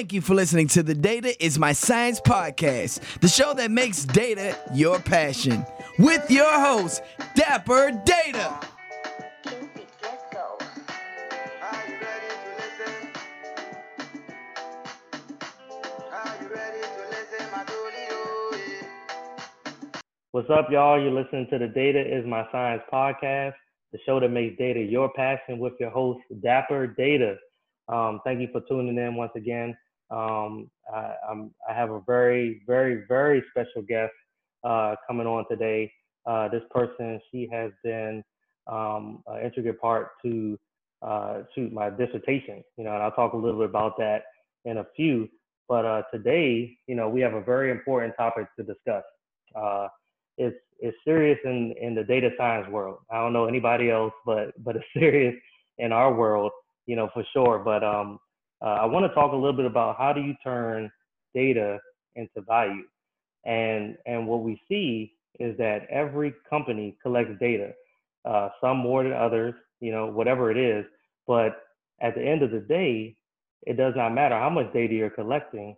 Thank you for listening to the Data is My Science podcast, the show that makes data your passion. With your host, Dapper Data. What's up, y'all? You're listening to the Data is My Science podcast, the show that makes data your passion with your host, Dapper Data. Um, thank you for tuning in once again. Um, I, I, have a very, very, very special guest uh, coming on today. Uh, this person, she has been um, an intricate part to uh, my dissertation. You know, and I'll talk a little bit about that in a few. But uh, today, you know, we have a very important topic to discuss. Uh, it's it's serious in in the data science world. I don't know anybody else, but but it's serious in our world, you know, for sure. But um, uh, I want to talk a little bit about how do you turn data into value, and and what we see is that every company collects data, uh, some more than others, you know, whatever it is. But at the end of the day, it does not matter how much data you're collecting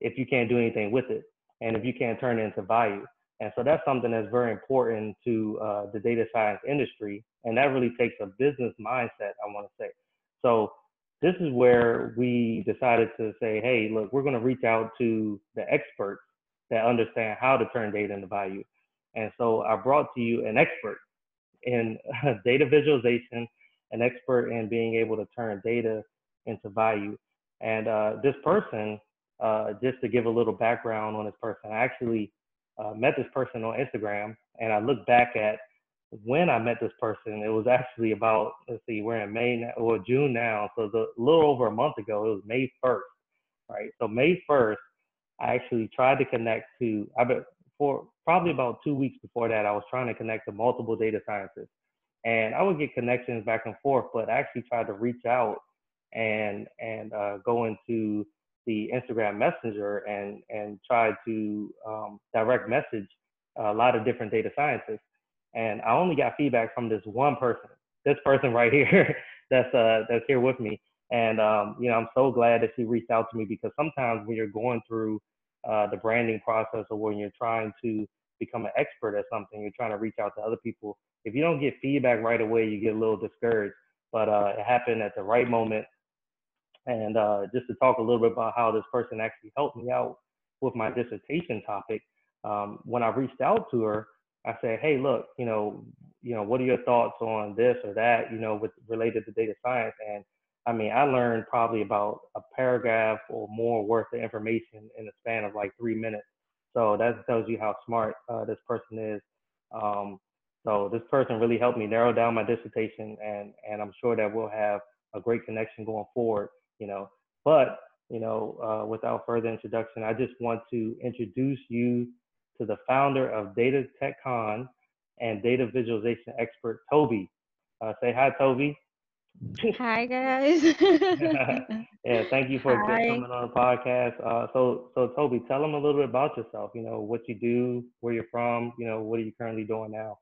if you can't do anything with it, and if you can't turn it into value. And so that's something that's very important to uh, the data science industry. And that really takes a business mindset, I want to say. So this is where we decided to say, hey, look, we're going to reach out to the experts that understand how to turn data into value. And so I brought to you an expert in data visualization, an expert in being able to turn data into value. And uh, this person, uh, just to give a little background on this person, I actually uh, met this person on Instagram, and I look back at when I met this person. It was actually about let's see, we're in May now, or June now, so a little over a month ago. It was May first, right? So May first, I actually tried to connect to. I bet for probably about two weeks before that, I was trying to connect to multiple data scientists, and I would get connections back and forth, but I actually tried to reach out and and uh, go into the Instagram Messenger and and try to um, direct message a lot of different data scientists. And I only got feedback from this one person, this person right here, that's uh, that's here with me. And um, you know, I'm so glad that she reached out to me because sometimes when you're going through uh, the branding process or when you're trying to become an expert at something, you're trying to reach out to other people. If you don't get feedback right away, you get a little discouraged. But uh, it happened at the right moment and uh, just to talk a little bit about how this person actually helped me out with my dissertation topic, um, when I reached out to her, I said, "Hey, look, you know, you know, what are your thoughts on this or that, you know, with related to data science?" And I mean, I learned probably about a paragraph or more worth of information in the span of like three minutes. So that tells you how smart uh, this person is. Um, so this person really helped me narrow down my dissertation, and and I'm sure that we'll have a great connection going forward you know. But you know, uh, without further introduction, I just want to introduce you to the founder of Data Tech Con and data visualization expert Toby. Uh, say hi, Toby. Hi guys. yeah, thank you for coming on the podcast. Uh, so, so Toby, tell them a little bit about yourself. You know what you do, where you're from. You know what are you currently doing now.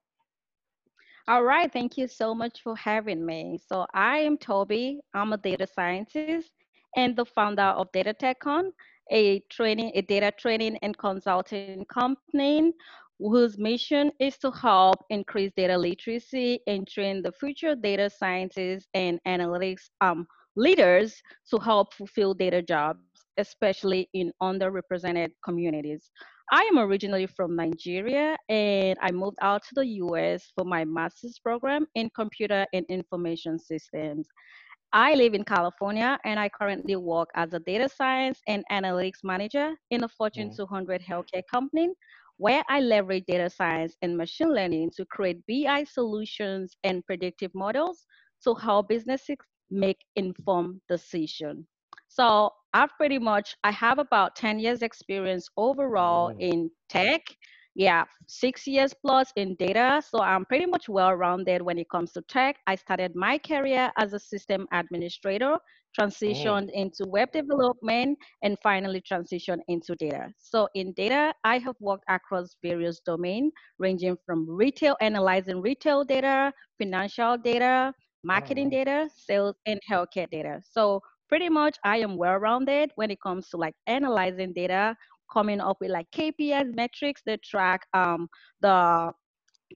All right, thank you so much for having me. So I am Toby. I'm a data scientist and the founder of Data TechCon, a training, a data training and consulting company whose mission is to help increase data literacy and train the future data scientists and analytics um, leaders to help fulfill data jobs, especially in underrepresented communities. I am originally from Nigeria and I moved out to the US for my master's program in computer and information systems. I live in California and I currently work as a data science and analytics manager in a Fortune mm. 200 healthcare company where I leverage data science and machine learning to create BI solutions and predictive models to help businesses make informed decisions. So I've pretty much I have about 10 years experience overall in tech. Yeah, six years plus in data. So I'm pretty much well rounded when it comes to tech. I started my career as a system administrator, oh. transitioned oh. into web development, and finally transitioned into data. So in data, I have worked across various domains, ranging from retail, analyzing retail data, financial data, marketing oh. data, sales, and healthcare data. So pretty much I am well rounded when it comes to like analyzing data, coming up with like KPIs metrics that track um, the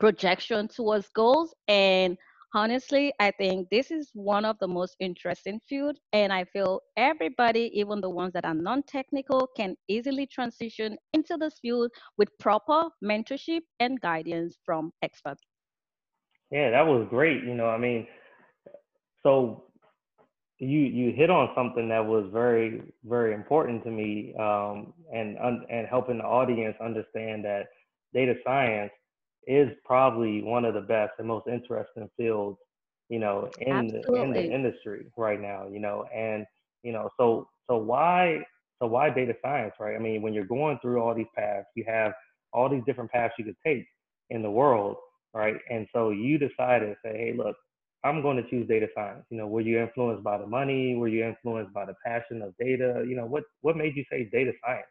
projection towards goals. And honestly i think this is one of the most interesting field and i feel everybody even the ones that are non-technical can easily transition into this field with proper mentorship and guidance from experts. Yeah that was great you know i mean so you you hit on something that was very very important to me um, and and helping the audience understand that data science is probably one of the best and most interesting fields, you know, in the in the industry right now, you know, and you know, so so why so why data science, right? I mean, when you're going through all these paths, you have all these different paths you could take in the world, right? And so you decided, say, hey, look, I'm going to choose data science. You know, were you influenced by the money? Were you influenced by the passion of data? You know, what what made you say data science?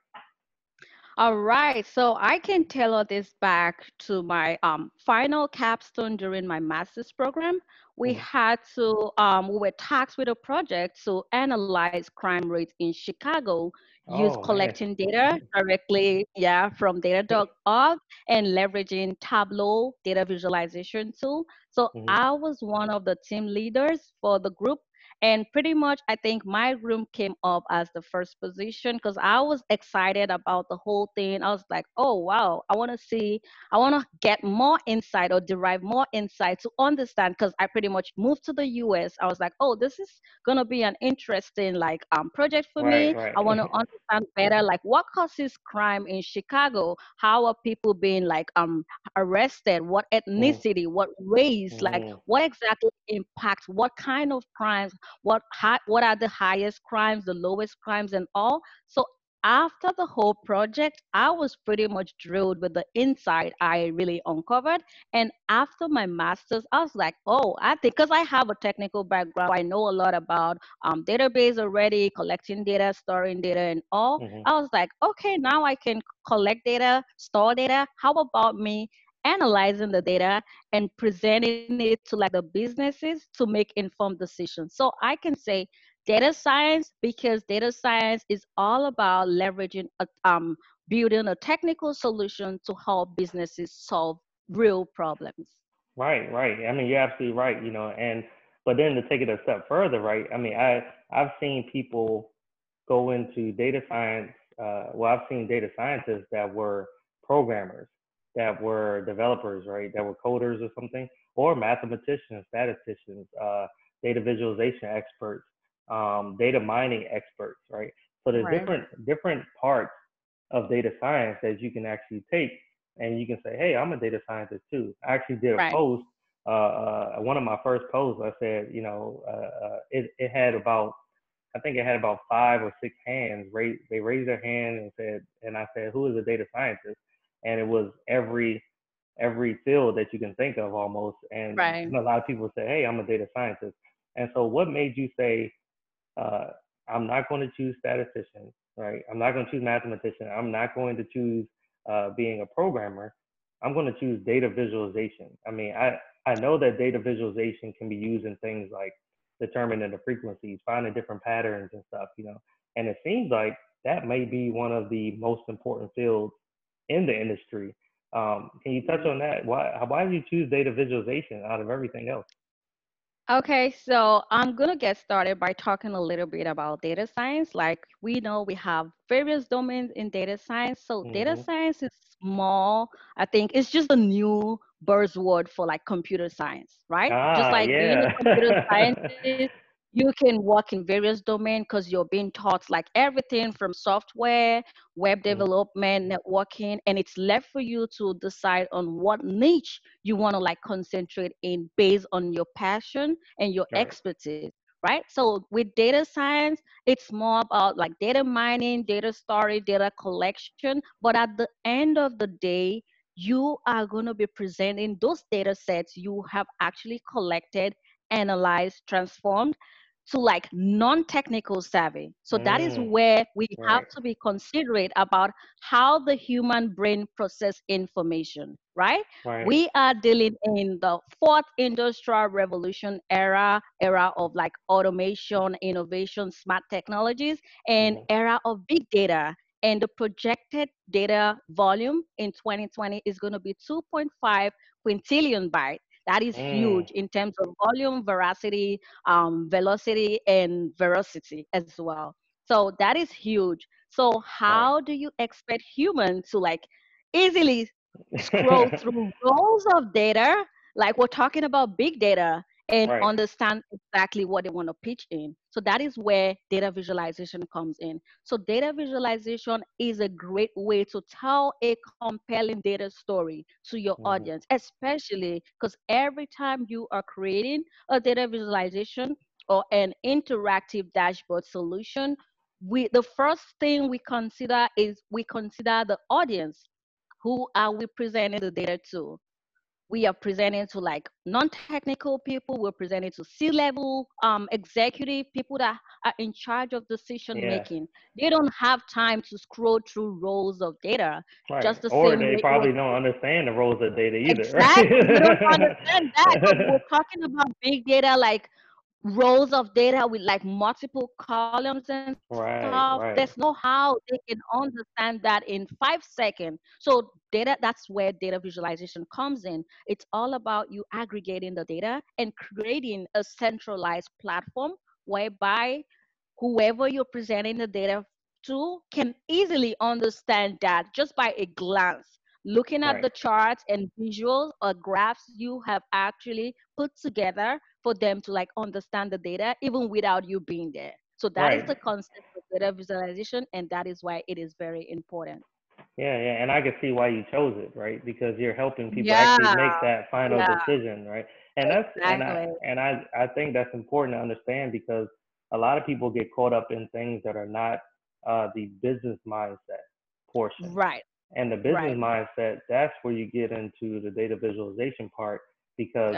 All right, so I can tailor this back to my um, final capstone during my master's program. We mm. had to, um, we were tasked with a project to analyze crime rates in Chicago, use oh, collecting data directly, yeah, from data.org and leveraging Tableau data visualization tool. So mm-hmm. I was one of the team leaders for the group and pretty much, I think my room came up as the first position because I was excited about the whole thing. I was like, oh, wow, I want to see, I want to get more insight or derive more insight to understand because I pretty much moved to the US. I was like, oh, this is going to be an interesting like um, project for right, me. Right. I want to understand better like what causes crime in Chicago? How are people being like um arrested? What mm. ethnicity? Mm. What race? Mm. Like what exactly impacts? What kind of crimes? What high, what are the highest crimes, the lowest crimes, and all. So after the whole project, I was pretty much drilled with the insight I really uncovered. And after my master's, I was like, oh, I think because I have a technical background, I know a lot about um, database already, collecting data, storing data, and all. Mm-hmm. I was like, okay, now I can collect data, store data. How about me analyzing the data and presenting it to like the businesses to make informed decisions. So I can say data science because data science is all about leveraging a, um, building a technical solution to help businesses solve real problems. Right, right. I mean, you're absolutely right. You know, and but then to take it a step further, right? I mean, I I've seen people go into data science. Uh, well, I've seen data scientists that were programmers that were developers, right, that were coders or something, or mathematicians, statisticians, uh, data visualization experts, um, data mining experts, right? So there's right. different different parts of data science that you can actually take, and you can say, hey, I'm a data scientist too. I actually did a right. post. Uh, uh, one of my first posts, I said, you know, uh, uh, it, it had about I think it had about five or six hands. Raise, they raised their hand and said, and I said, who is a data scientist? And it was every every field that you can think of almost. And right. a lot of people say, "Hey, I'm a data scientist." And so, what made you say, uh, "I'm not going to choose statistician, right? I'm not going to choose mathematician. I'm not going to choose uh, being a programmer. I'm going to choose data visualization." I mean, I I know that data visualization can be used in things like determining the frequencies, finding different patterns and stuff, you know. And it seems like that may be one of the most important fields in the industry. Um, can you touch on that? Why why did you choose data visualization out of everything else? Okay, so I'm gonna get started by talking a little bit about data science. Like we know we have various domains in data science. So mm-hmm. data science is small. I think it's just a new buzzword for like computer science, right? Ah, just like yeah. being a computer scientist you can work in various domains because you're being taught like everything from software web mm. development networking and it's left for you to decide on what niche you want to like concentrate in based on your passion and your right. expertise right so with data science it's more about like data mining data storage data collection but at the end of the day you are going to be presenting those data sets you have actually collected analyzed transformed to like non-technical savvy. So mm. that is mm. where we right. have to be considerate about how the human brain process information. right? Right. We are dealing in the fourth industrial revolution era, era of like automation, innovation, smart technologies, and Mhm. era of big data. And the projected data volume in 2020 is going to be 2.5 quintillion bytes. That is Mm. huge in terms of volume, veracity, um, velocity, and veracity as well. So that is huge. So how do you expect humans to like easily scroll through rows of data, like we're talking about big data, and right. understand exactly what they want to pitch in. So that is where data visualization comes in. So data visualization is a great way to tell a compelling data story to your Mhm. audience, especially because every time you are creating a data visualization or an interactive dashboard solution, we the first thing we consider is we consider the audience who are we presenting the data to? We are presenting to like non-technical people. We're presenting to C-level um, executive people that are in charge of decision Yeah. making. They don't have time to scroll through rows of data. Right. Just the Or they probably don't understand the roles of data either, exactly. They don't understand that. right? we're talking about big data, like rows of data with like multiple columns and right, stuff. right. There's no how they can understand that in five seconds. So data, that's where data visualization comes in. It's all about you aggregating the data and creating a centralized platform whereby whoever you're presenting the data to can easily understand that just by a glance. Looking at Right. the charts and visuals or graphs you have actually put together for them to like understand the data even without you being there. So that is Right. the concept of data visualization, and that is why it is very important. Yeah, yeah, and I can see why you chose it, right? Because you're helping people Yeah, actually make that final yeah, decision, right? And that's and I exactly. and I I think that's important to understand because a lot of people get caught up in things that are not uh, the business mindset portion. Right, And the business right. mindset, that's where you get into the data visualization part because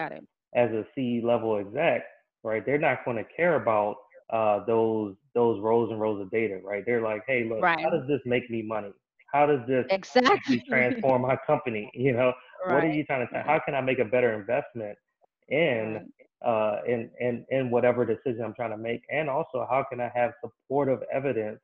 as a C level exec, right, they're not going to care about uh, those those rows and rows of data, right? They're like, hey, look, Right, how does this make me money? How does this exactly. transform my company? You know, what are you trying to say? right, How can I make a better investment in uh, in, in in whatever decision I'm trying to make? And also, how can I have supportive evidence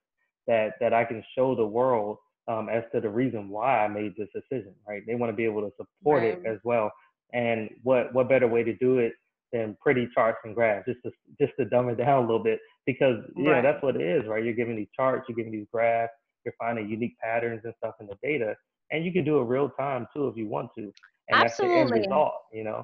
that that I can show the world um, as to the reason why I made this decision? Right? They want to be able to support it as well. And what what better way to do it than pretty charts and graphs? Just to just to dumb it down a little bit, because yeah, right. that's what it is, right? You're giving these charts, you're giving these graphs, you're finding unique patterns and stuff in the data, and you can do it real time too if you want to, and that's the end Absolutely. result, you know.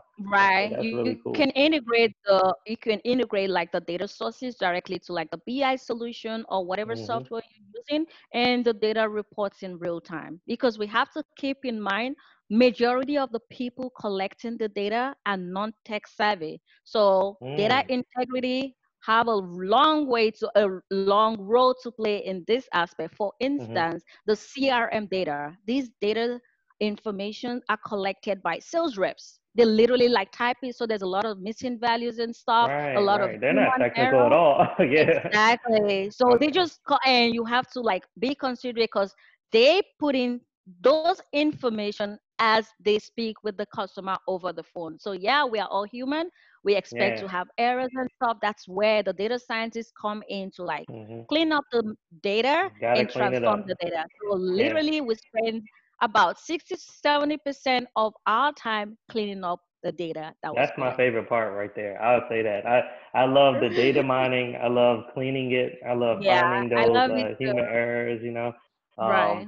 So Right. that's You, really you cool. can integrate the you can integrate like the data sources directly to like the BI solution or whatever hmm software you're using and the data reports in real time. Because we have to keep in mind majority of the people collecting the data are non-tech savvy. So data Mm, integrity have a long way to a long role to play in this aspect. For hmm instance, the CRM data. These data information are collected by sales reps. They literally like type it, so there's a lot of missing values and stuff, a Right, lot of right. They're not technical at error. all. yeah. Exactly. So they just and you have to like be considerate because they put in those information as they speak with the customer over the phone. So yeah, we are all human. We expect Yeah. to have errors and stuff. That's where the data scientists come in to like hmm clean up the data and transform the data. So Yeah. literally we spend about 60 to 70% of our time cleaning up the data that was That's my favorite part right there. I would say that. I I love the data mining. I love cleaning it. I love Yeah, finding those love uh, human errors. You know, Right. um,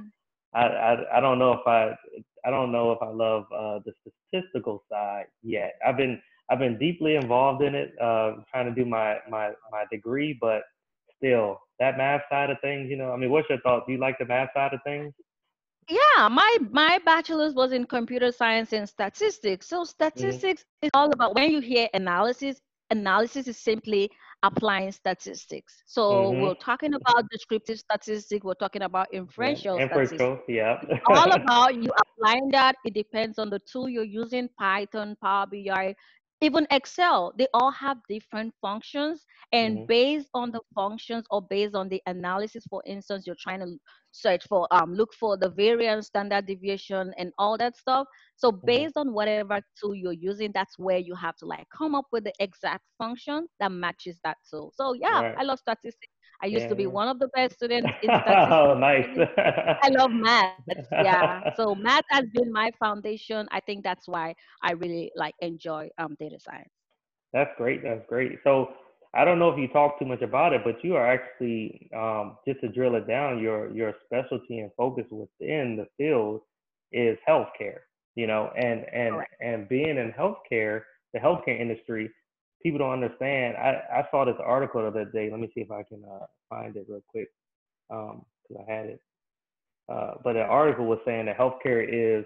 I, I I don't know if I I don't know if I love uh, the statistical side yet. I've been I've been deeply involved in it, uh, trying to do my my my degree, but still that math side of things. You know, I mean, what's your thought? Do you like the math side of things? Yeah, my my bachelor's was in computer science and statistics. So hmm statistics is all about when you hear analysis, analysis is simply applying statistics. So hmm we're talking about descriptive statistics, we're talking about Yeah, inferential statistics. inferential. Yeah. All about you applying that. It depends on the tool you're using, Python, Power BI. Even Excel, they all have different functions. And Mhm. based on the functions or based on the analysis, for instance, you're trying to search for, um, look for the variance, standard deviation, and all that stuff. So Mhm. based on whatever tool you're using, that's where you have to like come up with the exact function that matches that tool. So yeah, Right. I love statistics. I used Yeah. to be one of the best students in oh, nice. I love math. Yeah. So math has been my foundation. I think that's why I really like enjoy um data science. That's great. That's great. So I don't know if you talk too much about it, but you are actually um, just to drill it down. Your your specialty and focus within the field is healthcare. You know, and and Correct. and being in healthcare, the healthcare industry, people don't understand. I I saw this article the other day. Let me see if I can uh, find it real quick because um, I had it. Uh, but the article was saying that healthcare is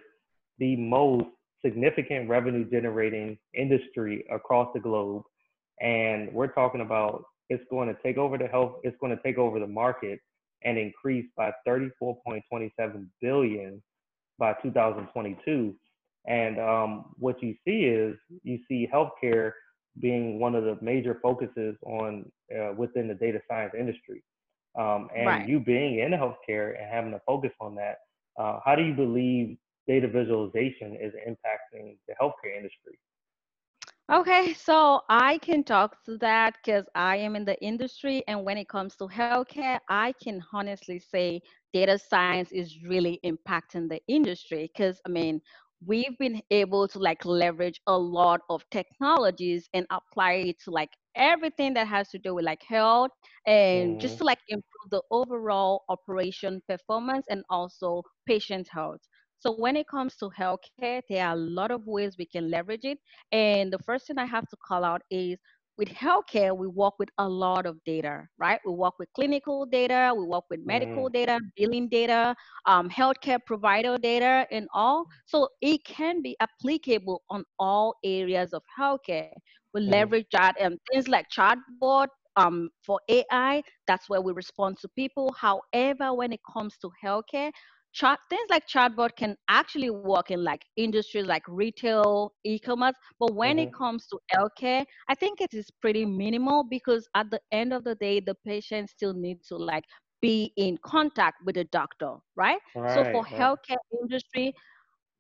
the most significant revenue generating industry across the globe. And we're talking about it's going to take over the health, it's going to take over the market and increase by 34.27 billion by 2022. And um, what you see is you see healthcare being one of the major focuses on uh, within the data science industry. Um, and Right. you being in healthcare and having a focus on that, uh, how do you believe data visualization is impacting the healthcare industry? Okay, so I can talk to that because I am in the industry, and when it comes to healthcare, I can honestly say data science is really impacting the industry. Because I mean, we've been able to like leverage a lot of technologies and apply it to like everything that has to do with like health and just hmm to like improve the overall operation performance and also patient health. So when it comes to healthcare, there are a lot of ways we can leverage it and the first thing I have to call out is with healthcare, we work with a lot of data, right? We work with clinical data, we work with medical hmm data, billing data, um, healthcare provider data, and all. So it can be applicable on all areas of healthcare. We hmm leverage that and things like chatbot. Um, for AI, that's where we respond to people. However, when it comes to healthcare, chat things like chatbot can actually work in like industries like retail, e-commerce. But when it hmm comes to healthcare, I think it is pretty minimal because at the end of the day, the patient still needs to like be in contact with the doctor, right? So for Right, right. healthcare industry,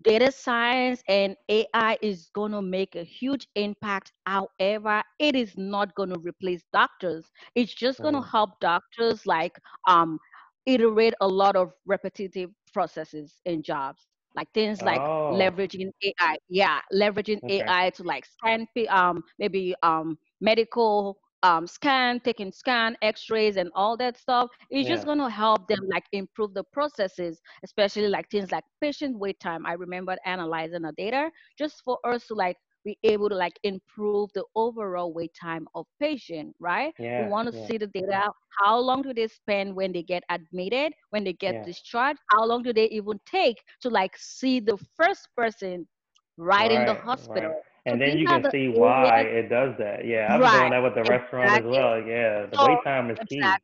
data science and AI is going to make a huge impact. However, it is not going to replace doctors. It's just going to hmm help doctors like um, iterate a lot of repetitive processes in jobs, like things like Oh, leveraging AI. Yeah, leveraging okay. AI to like scan um maybe um medical um scan, taking scan, X-rays, and all that stuff. It's just going to help them like improve the processes especially like things like patient wait time. I remember analyzing the data just for us to like be able to like improve the overall wait time of patient, right? Yeah, We want to Yeah. see the data. How long do they spend when they get admitted, when they get Yeah. discharged? How long do they even take to like see the first person right in the Right, right. hospital? So And then you can the see why it does that. Yeah, I'm doing right? that with the restaurant as well. Yeah, the So wait time is key.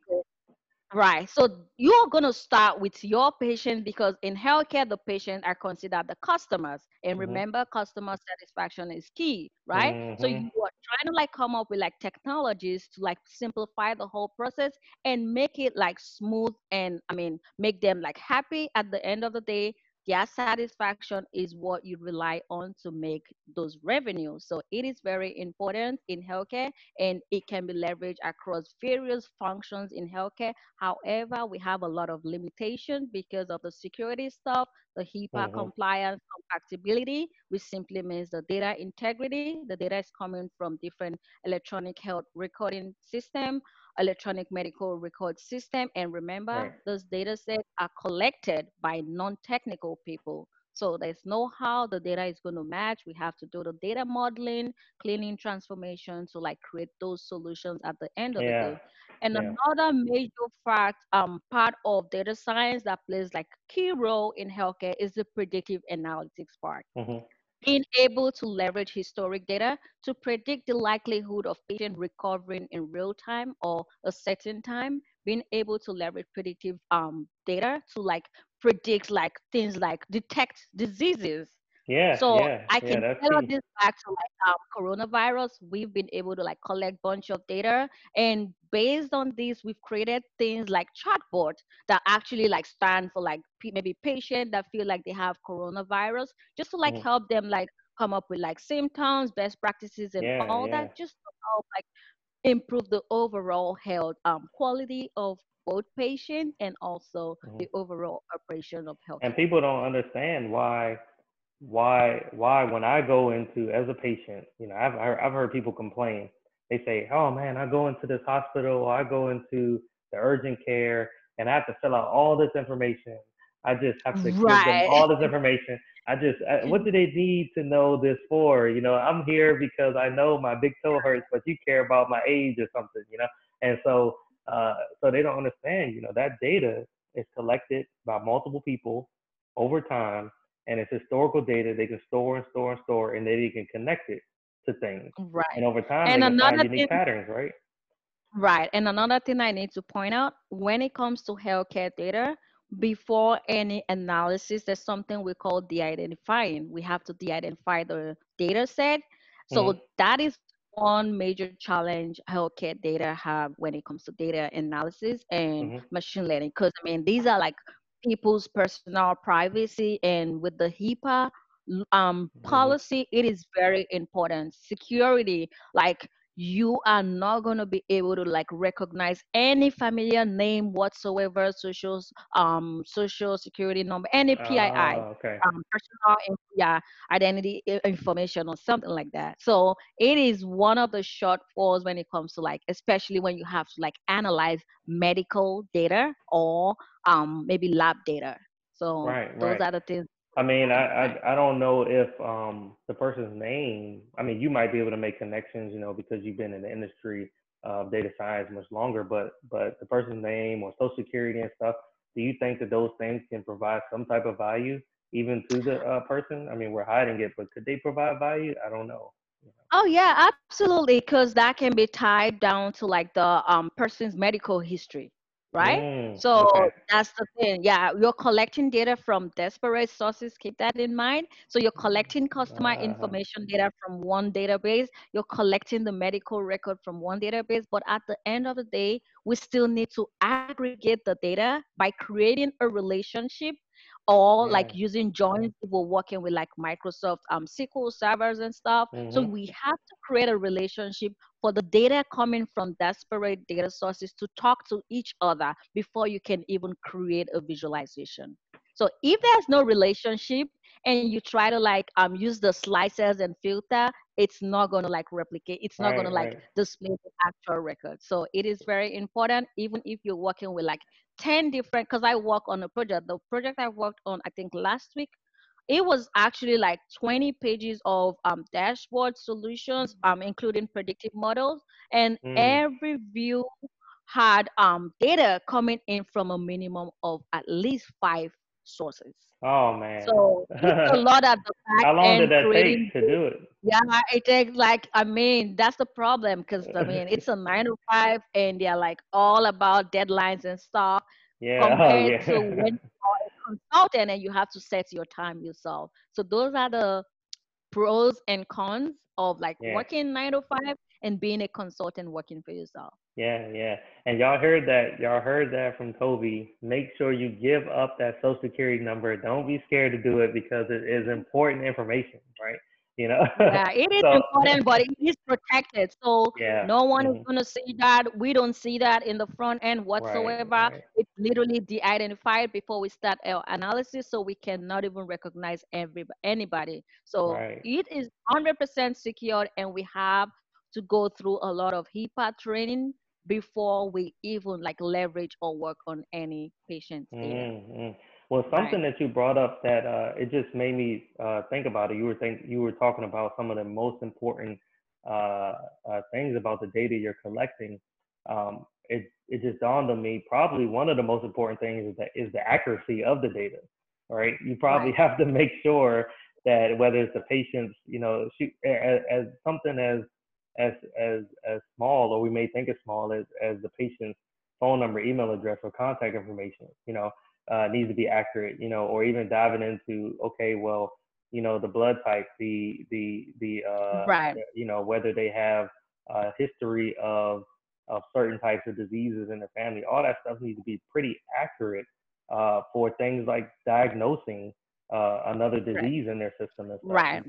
Right. So you're going to start with your patient because in healthcare, the patients are considered the customers. And Mhm. remember, customer satisfaction is key, right? So you are trying to like come up with like technologies to like simplify the whole process and make it like smooth and I mean, make them like happy at the end of the day. Their satisfaction is what you rely on to make those revenues. So it is very important in healthcare and it can be leveraged across various functions in healthcare However, we have a lot of limitations because of the security stuff, the HIPAA Mhm. compliance, compatibility, which simply means the data integrity. The data is coming from different electronic health recording system, electronic medical record system. And remember, Right. those data sets are collected by non-technical people. So there's no how the data is going to match. We have to do the data modeling, cleaning transformation to like create those solutions at the end of the day. And Yeah. another major fact, um, part of data science that plays like key role in healthcare is the predictive analytics part. Mhm. Being able to leverage historic data to predict the likelihood of patient recovering in real time or a certain time, being able to leverage predictive um, data to like predict like things like detect diseases Yeah, So yeah, I can That's tell this back to like um, coronavirus. We've been able to like collect bunch of data, and based on this, we've created things like chatbot that actually like stand for like p- maybe patient that feel like they have coronavirus, just to like Mhm. help them like come up with like symptoms, best practices, and Yeah, all that, just to help like improve the overall health um, quality of both patient and also Mhm. the overall operation of health. And people don't understand why why why when I go into as a patient, you know, I've I've heard people complain. They say, "Oh man, I go into this hospital, or I go into the urgent care, and I have to fill out all this information. I just have to give them all this information. I just, I, what do they need to know this for? You know, I'm here because I know my big toe hurts, but you care about my age or something, you know. And so, uh, so they don't understand. You know, that data is collected by multiple people over time and it's historical data they can store and store and store, and then they can connect it to things. Right. And over time, they And can find another thing, patterns, right? right. And another thing I need to point out when it comes to healthcare data, before any analysis, there's something we call de-identifying. We have to de-identify the data set. So that is one major challenge healthcare data have when it comes to data analysis and hmm machine learning. Because I mean, these are like people's personal privacy, and with the HIPAA um, hmm policy, it is very important. Security, like you are not going to be able to like recognize any familiar name whatsoever social um social security number any pii Ah, okay. um personal yeah identity information or something like that so it is one of the shortfalls when it comes to like especially when you have to like analyze medical data or um maybe lab data so Right, those right. are the things I mean, I, I I don't know if um the person's name. I mean, you might be able to make connections, you know, because you've been in the industry of data science much longer. But but the person's name or social security and stuff. Do you think that those things can provide some type of value even to the uh, person? I mean, we're hiding it, but could they provide value? I don't know. Oh yeah, absolutely, because that can be tied down to like the um person's medical history. Right? Mm, So okay. that's the thing. Yeah, you're collecting data from disparate sources. Keep that in mind. So you're collecting customer Uh-huh. information data from one database. You're collecting the medical record from one database. But at the end of the day, we still need to aggregate the data by creating a relationship or like using joins we're working with like Microsoft um, SQL servers and stuff. So Mhm. we have to create a relationship for the data coming from disparate data sources to talk to each other before you can even create a visualization. So if there's no relationship and you try to like um use the slices and filter, it's not gonna like replicate, it's not gonna like right. display the actual record. So it is very important, even if you're working with like 10 different because I work on a project. The project I worked on, I think last week, it was actually like 20 pages of um, dashboard solutions, um, including predictive models, and Mm. every view had um, data coming in from a minimum of at least five sources. Oh man. So a lot at the back How long did that creating take to do it? yeah, it takes like I mean that's the problem because I mean it's a nine to five and they're like all about deadlines and stuff Yeah. Oh compared to when you are a consultant and you have to set your time yourself. So those are the pros and cons of like Yeah. working nine to five and being a consultant working for yourself. Yeah, yeah. And y'all heard that. Y'all heard that from Toby. Make sure you give up that social security number. Don't be scared to do it because it is important information, right? You know? Yeah, it is so important, but it is protected. So yeah. no one is hmm going to see that. We don't see that in the front end whatsoever. right, It's literally de-identified before we start our analysis, so we cannot even recognize every anybody. So right. it is 100% secure, and we have to go through a lot of HIPAA training before we even like leverage or work on any patient's data. Mm-hmm. Well, Right. something that you brought up that uh, it just made me uh, think about it. You were think you were talking about some of the most important uh, uh, things about the data you're collecting. Um, it it just dawned on me. Probably one of the most important things is that is the accuracy of the data. Right? You probably Right. have to make sure that whether it's the patient's, you know, shoot, as, as something as as as as small, or we may think as small as as the patient's phone number, email address, or contact information. You know uh, needs to be accurate, you know, or even diving into, okay, well, you know, the blood type, the the the uh, Right. you know, whether they have a history of of certain types of diseases in their family. All that stuff needs to be pretty accurate uh, for things like diagnosing uh, another disease in their system. Right.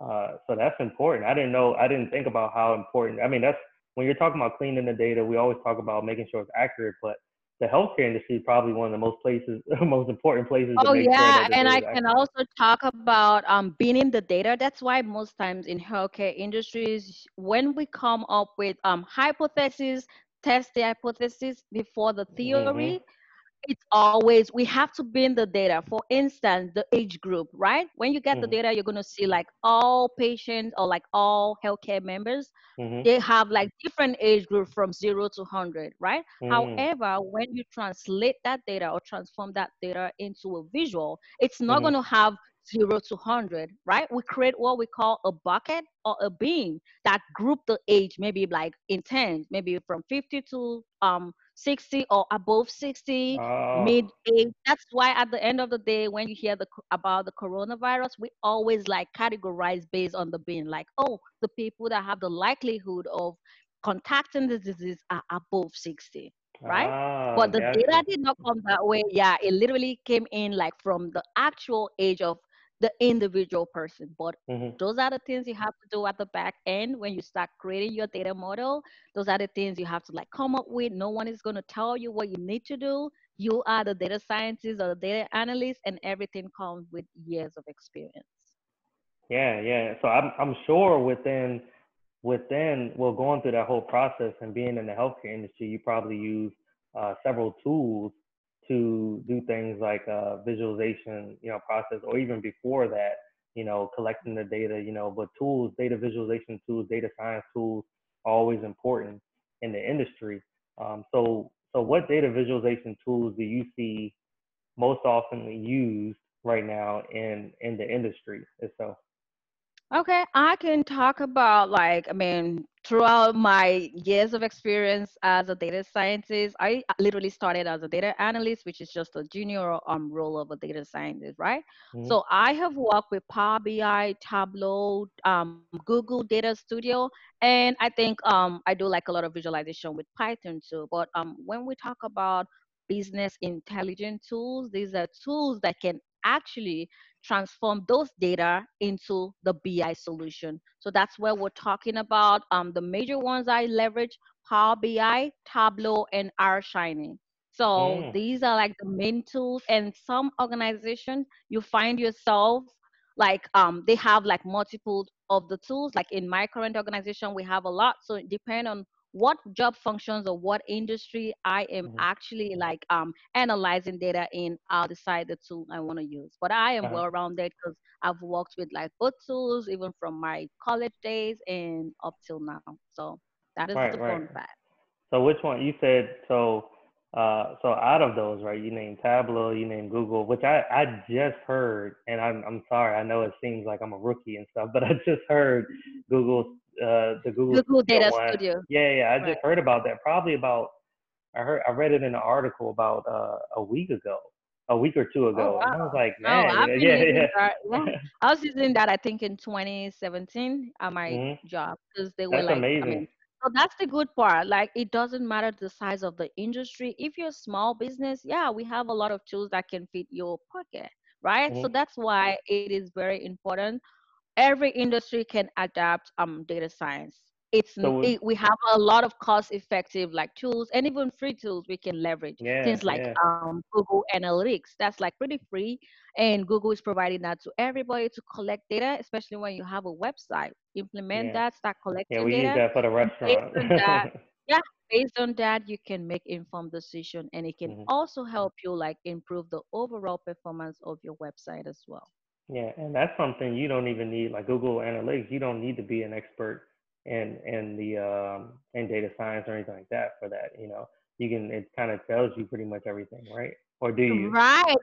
Uh, so that's important. I didn't know. I didn't think about how important. I mean, that's when you're talking about cleaning the data. We always talk about making sure it's accurate, but the healthcare industry is probably one of the most places, most important places. Oh to make sure yeah, that the and I can also talk about um being in the data. That's why most times in healthcare industries, when we come up with um hypotheses, test the hypothesis before the Mhm. theory, it's always we have to be in the data. For instance, the age group, right? When you get the Mhm. data, you're gonna see like all patients or like all healthcare members Mhm. they have like different age group from zero to 100 right Mm. however when you translate that data or transform that data into a visual it's not Mhm. going to have zero to 100 right we create what we call a bucket or a bin that group the age maybe like in 10 maybe from 50 to um 60 or above 60 Oh. mid age that's why at the end of the day when you hear the about the coronavirus we always like categorize based on the bin like oh the people that have the likelihood of contacting the disease are above 60 right? Ah, but the data did not come that way. Yeah it literally came in like from the actual age of the individual person but Mhm. those are the things you have to do at the back end when you start creating your data model those are the things you have to like come up with no one is going to tell you what you need to do you are the data scientist or the data analyst and everything comes with years of experience Yeah, yeah. So I'm I'm sure within within well going through that whole process and being in the healthcare industry, you probably use uh, several tools to do things like uh, visualization, you know, process, or even before that, you know, collecting the data, you know. But tools, data visualization tools, data science tools, are always important in the industry. Um, so so what data visualization tools do you see most often used right now in in the industry itself? Okay, I can talk about like, I mean, throughout my years of experience as a data scientist, I literally started as a data analyst, which is just a junior um role of a data scientist, right? hmm So I have worked with Power BI, Tableau, um, Google Data Studio, and I think um I do like a lot of visualization with Python too. But um when we talk about business intelligence tools, these are tools that can actually transform those data into the BI solution. So that's where we're talking about. Um, the major ones I leverage Power BI, Tableau, and R Shiny. So Mm. these are like the main tools. And some organizations, you find yourself like um, they have like multiple of the tools. Like in my current organization, we have a lot. So it depends on what job functions or what industry I am hmm actually like um analyzing data in, I'll decide the tool I want to use. But I am Uh-huh. well rounded because I've worked with like both tools, even from my college days and up till now. So that is the Right, right. fun fact. So which one you said so uh so out of those, right, you named Tableau, you named Google, which I I just heard and I'm I'm sorry, I know it seems like I'm a rookie and stuff, but I just heard Google's uh the Google Google Data one. Studio. Yeah, yeah, I Right. just heard about that probably about I heard I read it in an article about uh a week ago, a week or two ago. And I was like, Oh, man, been yeah, using that. yeah. Yeah, I was using that I think in 2017 at my hmm job because they were That's like, I mean, so that's the good part. Like it doesn't matter the size of the industry. If you're a small business, yeah, we have a lot of tools that can fit your pocket, right? hmm So that's why it is very important every industry can adapt um data science. It's So it, we have a lot of cost effective like tools and even free tools we can leverage. Yeah, things like yeah, um, google analytics that's like pretty free. And google is providing that to everybody to collect data especially when you have a website. Implement yeah. that start collecting. Yeah, we use that for the restaurant. that yeah based on that you can make informed decision and it can hmm also help you like improve the overall performance of your website as well Yeah, and that's something you don't even need, like Google Analytics. You don't need to be an expert in in the um, in data science or anything like that for that. You know, you can. It kind of tells you pretty much everything, right? Or do you? Right.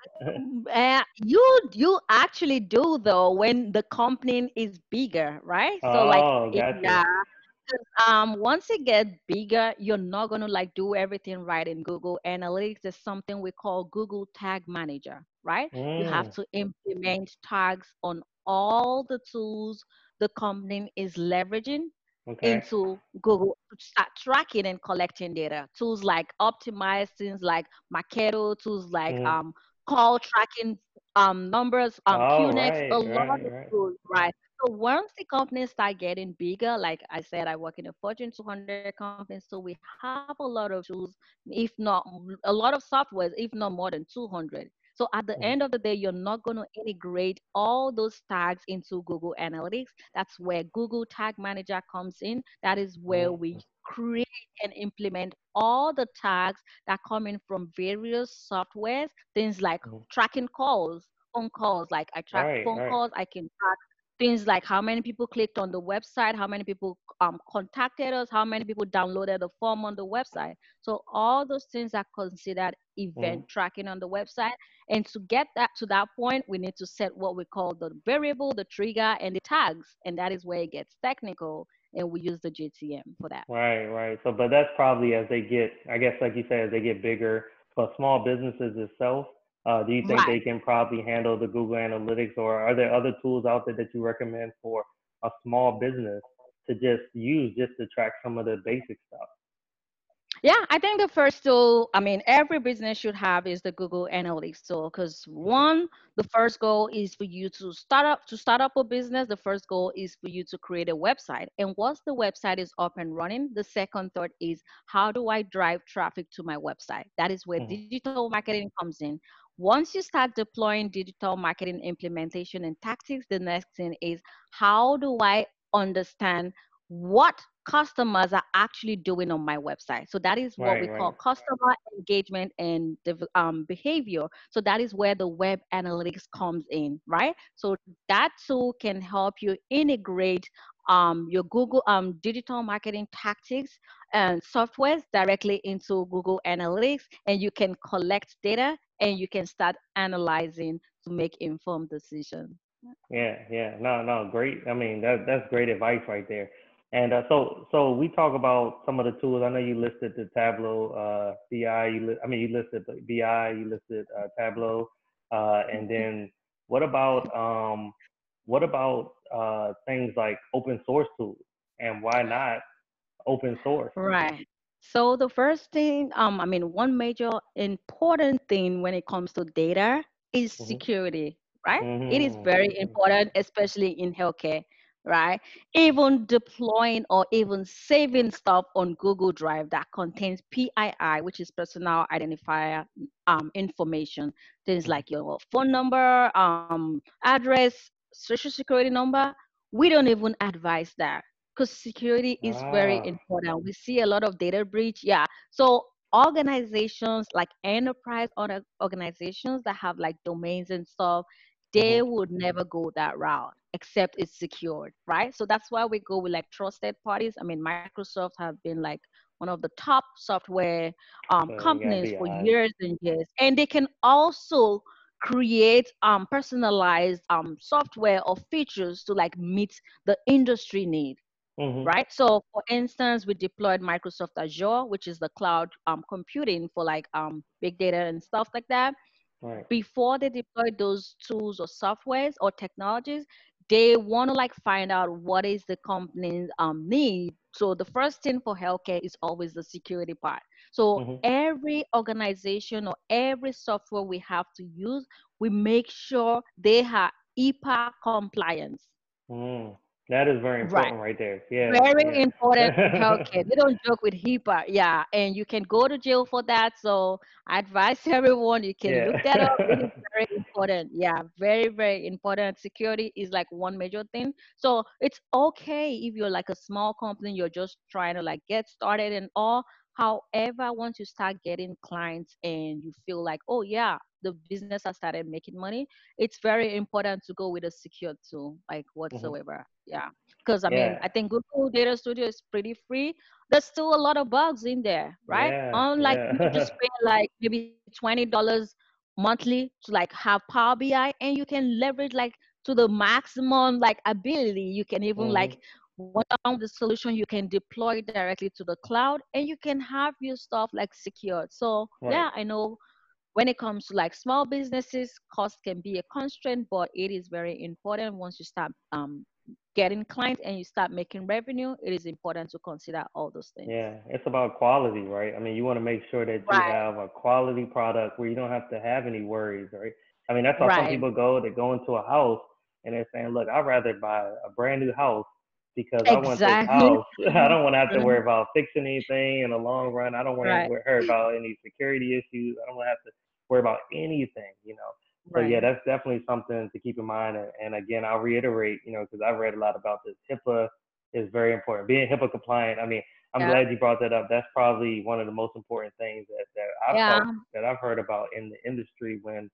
Uh, you you actually do though when the company is bigger, right? So like oh, it, gotcha. yeah, um, once it gets bigger, you're not gonna like do everything right in Google Analytics. There's something we call Google Tag Manager, right? You have Mm, to implement tags on all the tools the company is leveraging okay. into Google to start tracking and collecting data. Tools like Optimize, things like Marketo, tools like hmm um, call tracking um, numbers, um, Oh, QNext, a right, lot right, of tools, right? So once the companies start getting bigger, like I said, I work in a Fortune 200 company, so we have a lot of tools, if not a lot of softwares, if not more than 200. So at the hmm end of the day, you're not going to integrate all those tags into Google Analytics. That's where Google Tag Manager comes in. That is where we hmm create and implement all the tags that come in from various softwares, things like hmm tracking calls, phone calls. Like I track Right, phone right. calls, I can track things like how many people clicked on the website, how many people um, contacted us, how many people downloaded the form on the website. So all those things are considered event tracking on the website. And to get that to that point, we need to set what we call the variable, the trigger, and the tags. And that is where it gets technical. And we use the GTM for that. Right, right. So, but that's probably as they get, I guess, like you said, as they get bigger, for small businesses itself, uh, do you think Right. they can probably handle the Google Analytics, or are there other tools out there that you recommend for a small business to just use just to track some of the basic stuff? Yeah, I think the first tool, I mean, every business should have is the Google Analytics tool because one, the first goal is for you to start up to start up a business. The first goal is for you to create a website. And once the website is up and running, the second thought is how do I drive traffic to my website? That is where hmm digital marketing comes in. Once you start deploying digital marketing implementation and tactics, the next thing is how do I understand what customers are actually doing on my website. So that is what Right, we call customer engagement and um, behavior. So that is where the web analytics comes in, right? So that tool can help you integrate um, your Google um, digital marketing tactics and softwares directly into Google Analytics, and you can collect data and you can start analyzing to make informed decisions. Yeah, yeah. No, no, great. I mean, that that's great advice right there. And uh, so, so we talk about some of the tools. I know you listed the Tableau, uh, BI. You li- I mean, you listed the BI. You listed uh, Tableau. Uh, and then what about um, what about uh, things like open source tools? And why not open source? Right. So the first thing, um, I mean, one major important thing when it comes to data is Mm-hmm. security, right? It is very Mm-hmm. important, especially in healthcare, right? Even deploying or even saving stuff on Google Drive that contains PII, which is personal identifier um, information, things like your phone number, um, address, social security number. We don't even advise that because security is very Ah. important. We see a lot of data breach. Yeah. So organizations like enterprise orga- organizations that have like domains and stuff. They would never go that route except it's secured, right? So that's why we go with like trusted parties. I mean, Microsoft have been like one of the top software um, So companies for years and years, and they can also create um, personalized um, software or features to like meet the industry need Mm-hmm. right? So, for instance, we deployed Microsoft Azure, which is the cloud um, computing for like um, big data and stuff like that. Right. Before they deploy those tools or softwares or technologies, they want to like find out what is the company's um, need. So the first thing for healthcare is always the security part. So Mm-hmm. every organization or every software we have to use, we make sure they have HIPAA compliance. Mm. That is very important right there. Yeah, Very important yeah. healthcare. They don't joke with HIPAA. Yeah, and you can go to jail for that. So I advise everyone you can look that up. It is very important. Yeah, very, very important. Security is like one major thing. So it's okay if you're like a small company, you're just trying to like get started and all. However, once you start getting clients and you feel like, oh yeah, the business has started making money, it's very important to go with a secure tool, like Mhm. whatsoever. Yeah. Because I mean, Yeah, I think Google Data Studio is pretty free. There's still a lot of bugs in there, right? yeah, Unlike you just pay like maybe twenty dollars monthly to like have Power BI, and you can leverage like to the maximum like ability. You can even Mhm. like Once on the solution, you can deploy directly to the cloud and you can have your stuff like secured. So Right. yeah, I know when it comes to like small businesses, cost can be a constraint, but it is very important once you start um, getting clients and you start making revenue, it is important to consider all those things. Yeah, it's about quality, right? I mean, you want to make sure that you have a quality product where you don't have to have any worries, right? I mean, that's how some people go. They go into a house and they're saying, "Look, I'd rather buy a brand new house because I want this house. I don't want to have to worry Mhm. about fixing anything in the long run. I don't want to worry about any security issues. I don't want to have to worry about anything, you know." So yeah, that's definitely something to keep in mind. And, and again, I'll reiterate, you know, because I've read a lot about this. HIPAA is very important. Being HIPAA compliant. I mean, I'm Yeah, glad you brought that up. That's probably one of the most important things that, that I've yeah, that I've heard about in the industry when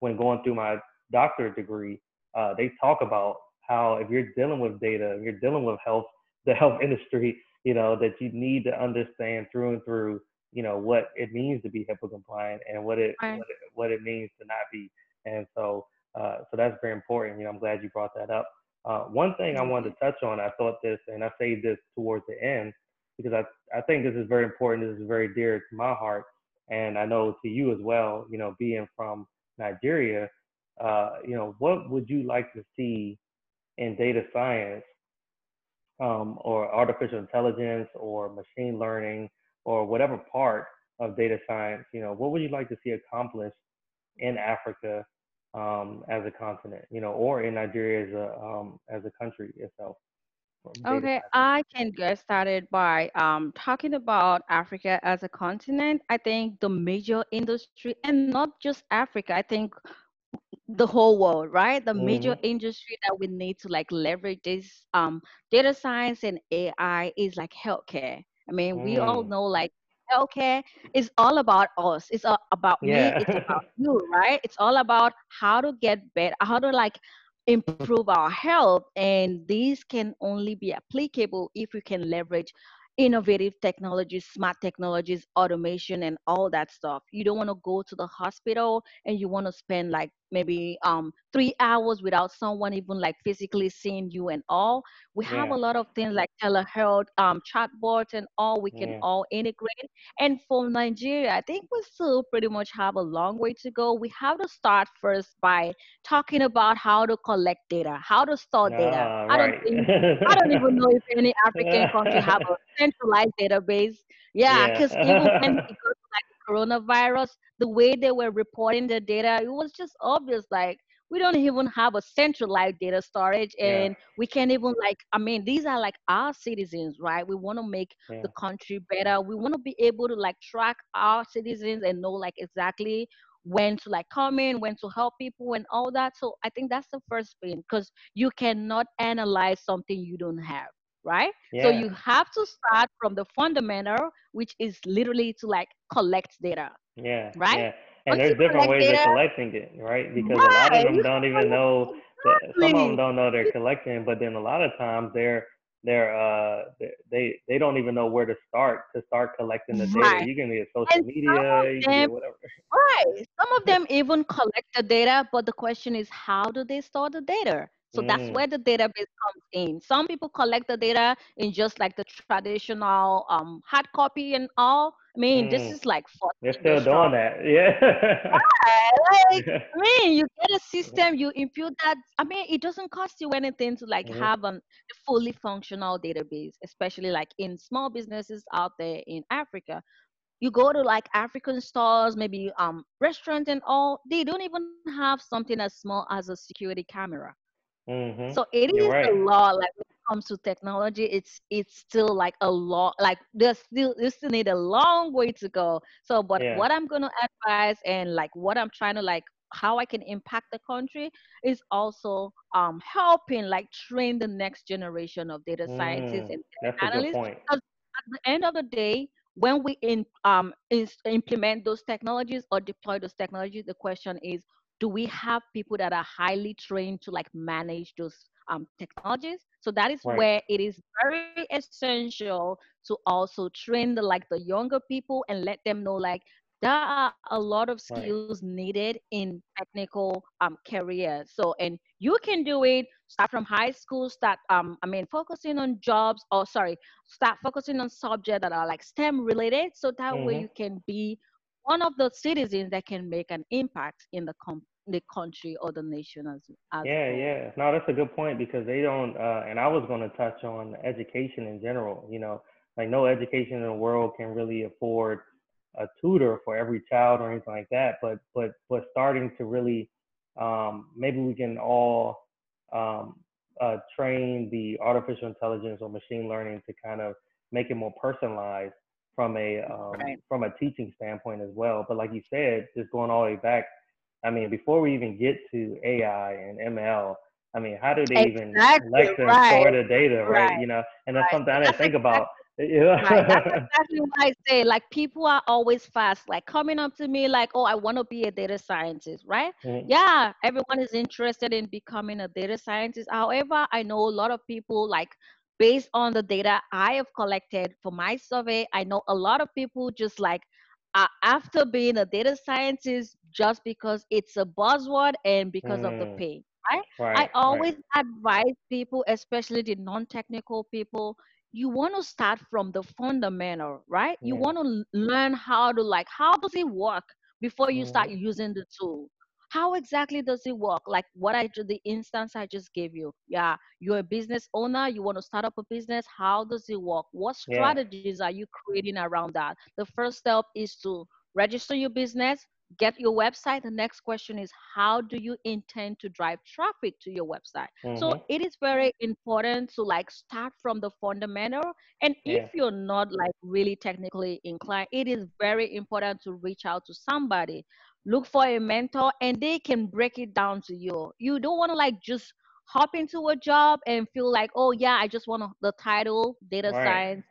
when going through my doctorate degree. Uh, they talk about how if you're dealing with data, you're dealing with health, the health industry, you know, that you need to understand through and through, you know, what it means to be HIPAA compliant and what it right. what it, what it means to not be. And so, uh, so that's very important. You know, I'm glad you brought that up. Uh, one thing I wanted to touch on, I thought this, and I saved this towards the end because I, I think this is very important. This is very dear to my heart, and I know to you as well. You know, being from Nigeria, uh, you know, what would you like to see in data science um, or artificial intelligence or machine learning or whatever part of data science? You know, what would you like to see accomplished in Africa um, as a continent? You know, or in Nigeria as a um, as a country itself Okay, science I can get started by um, talking about Africa as a continent. I think the major industry, and not just Africa, I think the whole world, right? The major hmm industry that we need to like leverage this um, data science and AI is like healthcare. I mean, we all Mm. know like healthcare is all about us. It's all about me. It's about you, right? It's all about how to get better, how to like improve our health. And these can only be applicable if we can leverage innovative technologies, smart technologies, automation, and all that stuff. You don't want to go to the hospital and you want to spend like maybe um three hours without someone even like physically seeing you and all. We have a lot of things like telehealth, um, chatbots, and all we can Yeah. all integrate. And for Nigeria, I think we still pretty much have a long way to go. We have to start first by talking about how to collect data, how to store data. Ah, I don't right. think I don't even know if any African country have a centralized database. Yeah, because even when yeah. it got to like coronavirus, the way they were reporting the data, it was just obvious. Like we don't even have a centralized data storage, yeah. and we can't even like. I mean, these are like our citizens, right? We want to make Yeah. the country better. We want to be able to like track our citizens and know like exactly when to like come in, when to help people, and all that. So I think that's the first thing because you cannot analyze something you don't have right? So you have to start from the fundamental, which is literally to like collect data, Yeah, right? yeah. And Once there's different ways of collecting it, right? Because a lot of them you don't even know collect that some of them don't know they're collecting, but then a lot of times they're they're uh they they don't even know where to start to start collecting the data. Right. You can get social And media, you them whatever. Right. Some of them even collect the data, but the question is, how do they store the data? So that's Mm, where the database comes in. Some people collect the data in just like the traditional um, hard copy and all. I mean, this mm. is like 40 They're still doing that. Yeah. Right, Like, I mean, you get a system, you impute that. I mean, it doesn't cost you anything to like Mhm, have a fully functional database, especially like in small businesses out there in Africa you go to like African stores, maybe um restaurants and all, they don't even have something as small as a security camera. Mhm. So it You're is a right. lot. Like when it comes to technology, it's it's still like a lot. Like there's still you still need a long way to go. So, but Yeah. what I'm gonna advise and like what I'm trying to like how I can impact the country is also um helping like train the next generation of data scientists Mm. and data analysts. At the end of the day, when we in, um, is, implement those technologies or deploy those technologies, the question is do we have people that are highly trained to like manage those um, technologies so that is Right. where it is very essential to also train the like the younger people and let them know like there are a lot of Right. skills needed in technical um careers so and you can do it start from high school start um i mean focusing on jobs or sorry start focusing on subjects that are like stem related so that mm-hmm. way you can be one of the citizens that can make an impact in the com- the country or the nation as, as yeah well. yeah no that's a good point because they don't uh, and i was going to touch on education in general you know like no education in the world can really afford a tutor for every child or anything like that but but but starting to really um, maybe we can all um, uh, train the artificial intelligence or machine learning to kind of make it more personalized from a um, right. from a teaching standpoint as well. But like you said, just going all the way back, I mean, before we even get to AI and ML, I mean, how do they exactly. even collect and right. store the data, right? right? You know, and that's something I didn't think about yeah. right. That's exactly what I say. Like people are always fast, like coming up to me like, oh, I want to be a data scientist, right? Mm-hmm. Yeah, everyone is interested in becoming a data scientist. However, I know a lot of people like based on the data I have collected for my survey, I know a lot of people just like uh, after being a data scientist just because it's a buzzword and because mm. of the mm. pay. Right? right I always right. advise people, especially the non-technical people, you want to start from the fundamental, right? You want to learn how to like how does it work before you start mm-hmm. using the tool. How exactly does it work? Like what I do, the instance I just gave you. Yeah, you're a business owner, you want to start up a business. How does it work? What strategies yeah. are you creating around that? The first step is to register your business, get your website the next question is how do you intend to drive traffic to your website mm-hmm. so it is very important to like start from the fundamental and yeah. if you're not like really technically inclined it is very important to reach out to somebody look for a mentor and they can break it down to you you don't want to like just hop into a job and feel like oh yeah i just want the title data right. science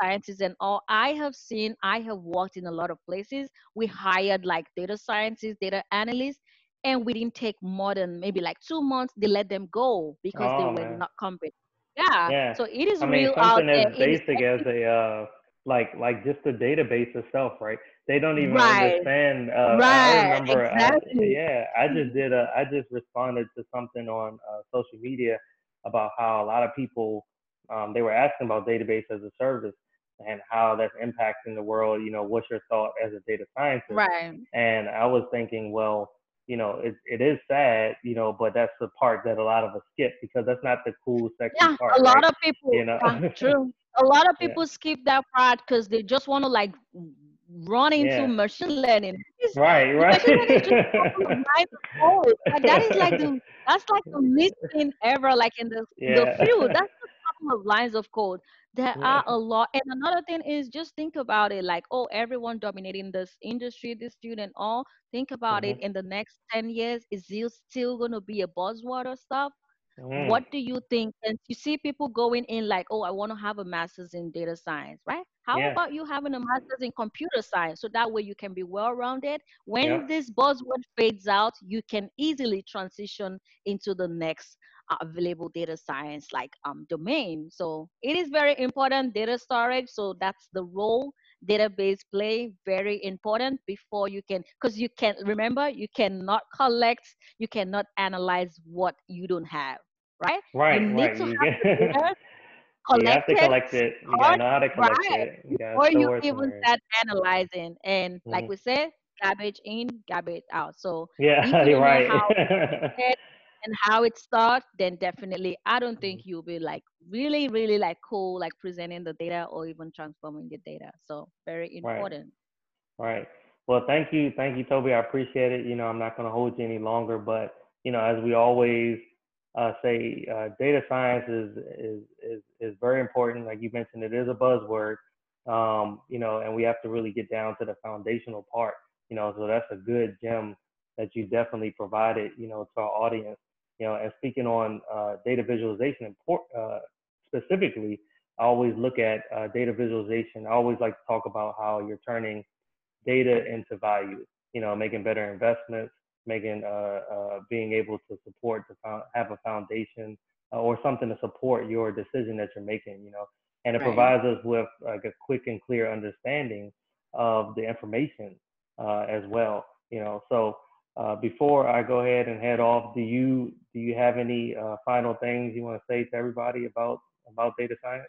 scientists and all i have seen i have worked in a lot of places we hired like data scientists data analysts and we didn't take more than maybe like two months they let them go because oh, they were man. not competent yeah. yeah so it is I mean, real something out as basic as a uh like like just the database itself right they don't even right. understand uh, right. i remember exactly. I, yeah i just did a i just responded to something on uh, social media about how a lot of people um, they were asking about database as a service and how that's impacting the world. You know, what's your thought as a data scientist? Right. And I was thinking, well, you know, it, it is sad, you know, but that's the part that a lot of us skip because that's not the cool, sexy yeah, part. a lot right? of people, you know, true. A lot of people yeah. skip that part because they just want to like run into yeah. machine learning. It's, right, right. like, that is like the that's like the missing ever, like in the yeah. the field. That's a couple of lines of code there yeah. are a lot and another thing is just think about it like oh everyone dominating this industry this student all think about mm-hmm. it in the next 10 years is it still going to be a buzzword or stuff mm. what do you think and you see people going in like oh i want to have a master's in data science right how yeah. about you having a master's in computer science so that way you can be well rounded when yeah. this buzzword fades out you can easily transition into the next available data science like um, domain. So it is very important data storage. So that's the role database play very important before you can because you can remember you cannot collect you cannot analyze what you don't have right right you right. you have get... you have to collect it you gotta know how to collect right. it you before you even start analyzing and mm-hmm. like we said garbage in garbage out so yeah you're right and how it starts, then definitely I don't think mm-hmm. you'll be like really, really like cool, like presenting the data or even transforming the data. So very important. Right. right. Well, thank you. Thank you, Toby. I appreciate it. You know, I'm not going to hold you any longer, but, you know, as we always uh, say, uh, data science is, is, is, is very important. Like you mentioned, it is a buzzword, um, you know, and we have to really get down to the foundational part, you know, so that's a good gem that you definitely provided, you know, to our audience you know, and speaking on uh, data visualization uh, specifically, I always look at uh, data visualization. I always like to talk about how you're turning data into value. You know, making better investments, making uh, uh, being able to support to have a foundation uh, or something to support your decision that you're making. You know, and it right. provides us with like a quick and clear understanding of the information as well. You know, so uh, before I go ahead and head off, do you do you have any uh, final things you want to say to everybody about about data science?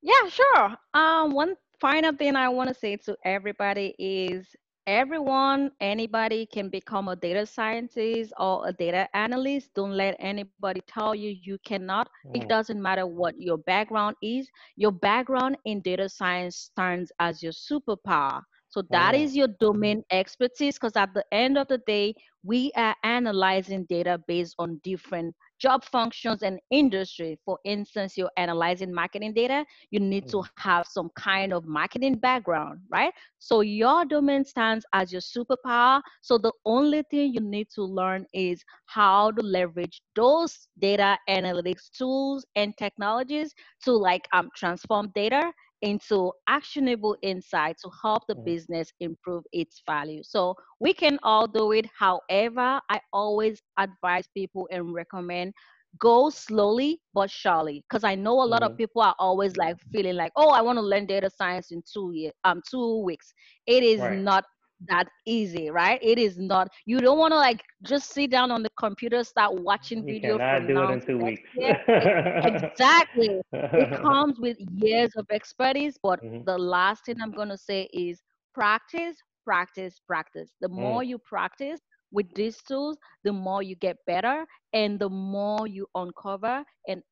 Yeah, sure. Um, one final thing I want to say to everybody is everyone, anybody can become a data scientist or a data analyst. Don't let anybody tell you you cannot. Mm. It doesn't matter what your background is. Your background in data science stands as your superpower. So that is your domain expertise because at the end of the day, we are analyzing data based on different job functions and industry. For instance, you're analyzing marketing data, you need to mm-hmm. have some kind of marketing background, right? So your domain stands as your superpower. So the only thing you need to learn is how to leverage those data analytics tools and technologies to like um, transform data into actionable insight to help the mm. business improve its value. So we can all do it. However, I always advise people and recommend go slowly but surely because i know a lot mm-hmm. of people are always like feeling like oh i want to learn data science in two years um two weeks it is right. not that easy, right? It is not. You don't want to like just sit down on the computer, start watching you videos. Cannot do it in two weeks. exactly. it comes with years of expertise, but mm-hmm. the last thing I'm gonna say is practice, practice, practice. The more mm. you practice with these tools, the more you get better, and the more you uncover and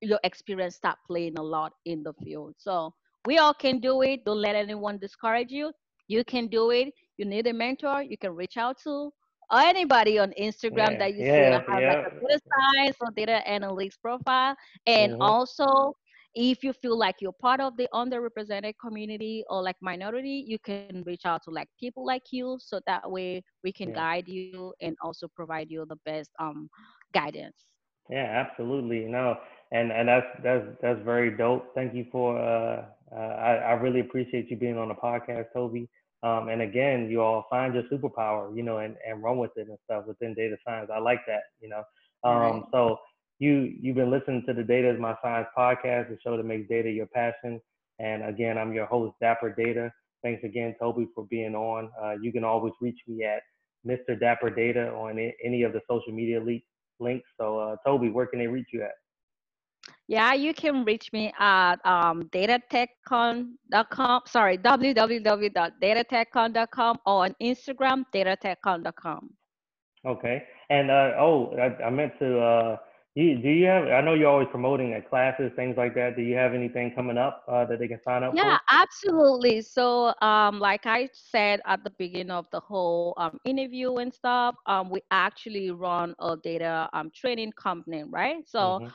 your experience start playing a lot in the field. So we all can do it. Don't let anyone discourage you. You can do it you need a mentor, you can reach out to anybody on Instagram yeah, that you yeah, see have yeah. like a data science or data analytics profile. And mm-hmm. also, if you feel like you're part of the underrepresented community or like minority, you can reach out to like people like you so that way we can guide you and also provide you the best um guidance. Yeah, absolutely. No, and and that's that's that's very dope. Thank you for uh, uh I, I really appreciate you being on the podcast, Toby. Um, and again, you all find your superpower, you know, and, and run with it and stuff within data science. I like that, you know. Um, right. So you you've been listening to the Data is My Science podcast, the show that makes data your passion. And again, I'm your host, Dapper Data. Thanks again, Toby, for being on. Uh, you can always reach me at Mr. Dapper Data on any of the social media le- links. So, uh, Toby, where can they reach you at? Yeah, you can reach me at um, datatechcon.com. Sorry, www.datatechcon.com or on Instagram, datatechcon.com. Okay. And uh, oh, I, I, meant to. Uh, you, do you have? I know you're always promoting at classes, things like that. Do you have anything coming up uh, that they can sign up yeah, for? Yeah, absolutely. So, um, like I said at the beginning of the whole um, interview and stuff, um, we actually run a data um, training company, right? So. Mm-hmm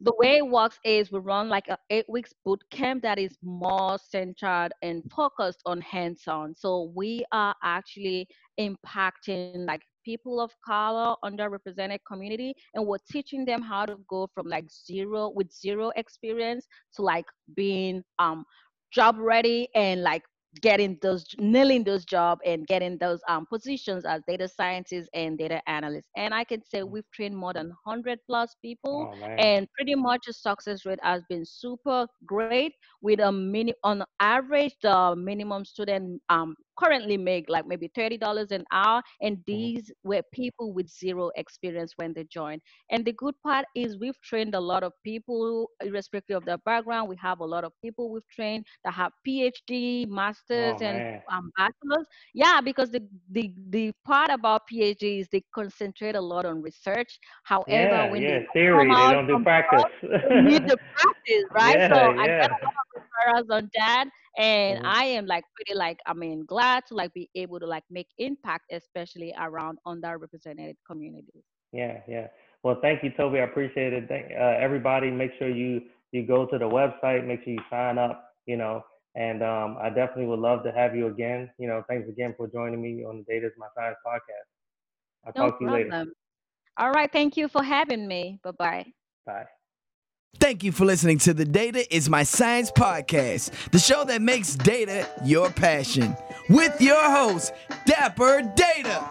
the way it works is we run like a eight weeks boot camp that is more centered and focused on hands-on. So we are actually impacting like people of color, underrepresented community, and we're teaching them how to go from like zero with zero experience to like being um job ready and like getting those nailing those jobs and getting those um, positions as data scientists and data analysts and i can say mm. we've trained more than 100 plus people oh, and pretty much the success rate has been super great with a mini on average the minimum student um, currently make like maybe $30 an hour and mm-hmm. these were people with zero experience when they joined. And the good part is we've trained a lot of people irrespective of their background. We have a lot of people we've trained that have phd masters oh, and um, bachelors. Yeah because the, the the part about phd is they concentrate a lot on research. However yeah, when yeah, they theory they don't do practice. they need the practice right? Yeah, so yeah. i got a lot of referrals on that and mm-hmm. i am like pretty like i mean glad to like be able to like make impact especially around underrepresented communities. Yeah yeah. Well thank you toby. I appreciate it. Thank uh, everybody make sure you you go to the website make sure you sign up you know and um, i definitely would love to have you again. You know thanks again for joining me on the data is my science podcast. I'll no talk to problem. you later. all right thank you for having me. Bye-bye. Bye Thank you for listening to the Data is My Science podcast, the show that makes data your passion, with your host, Dapper Data.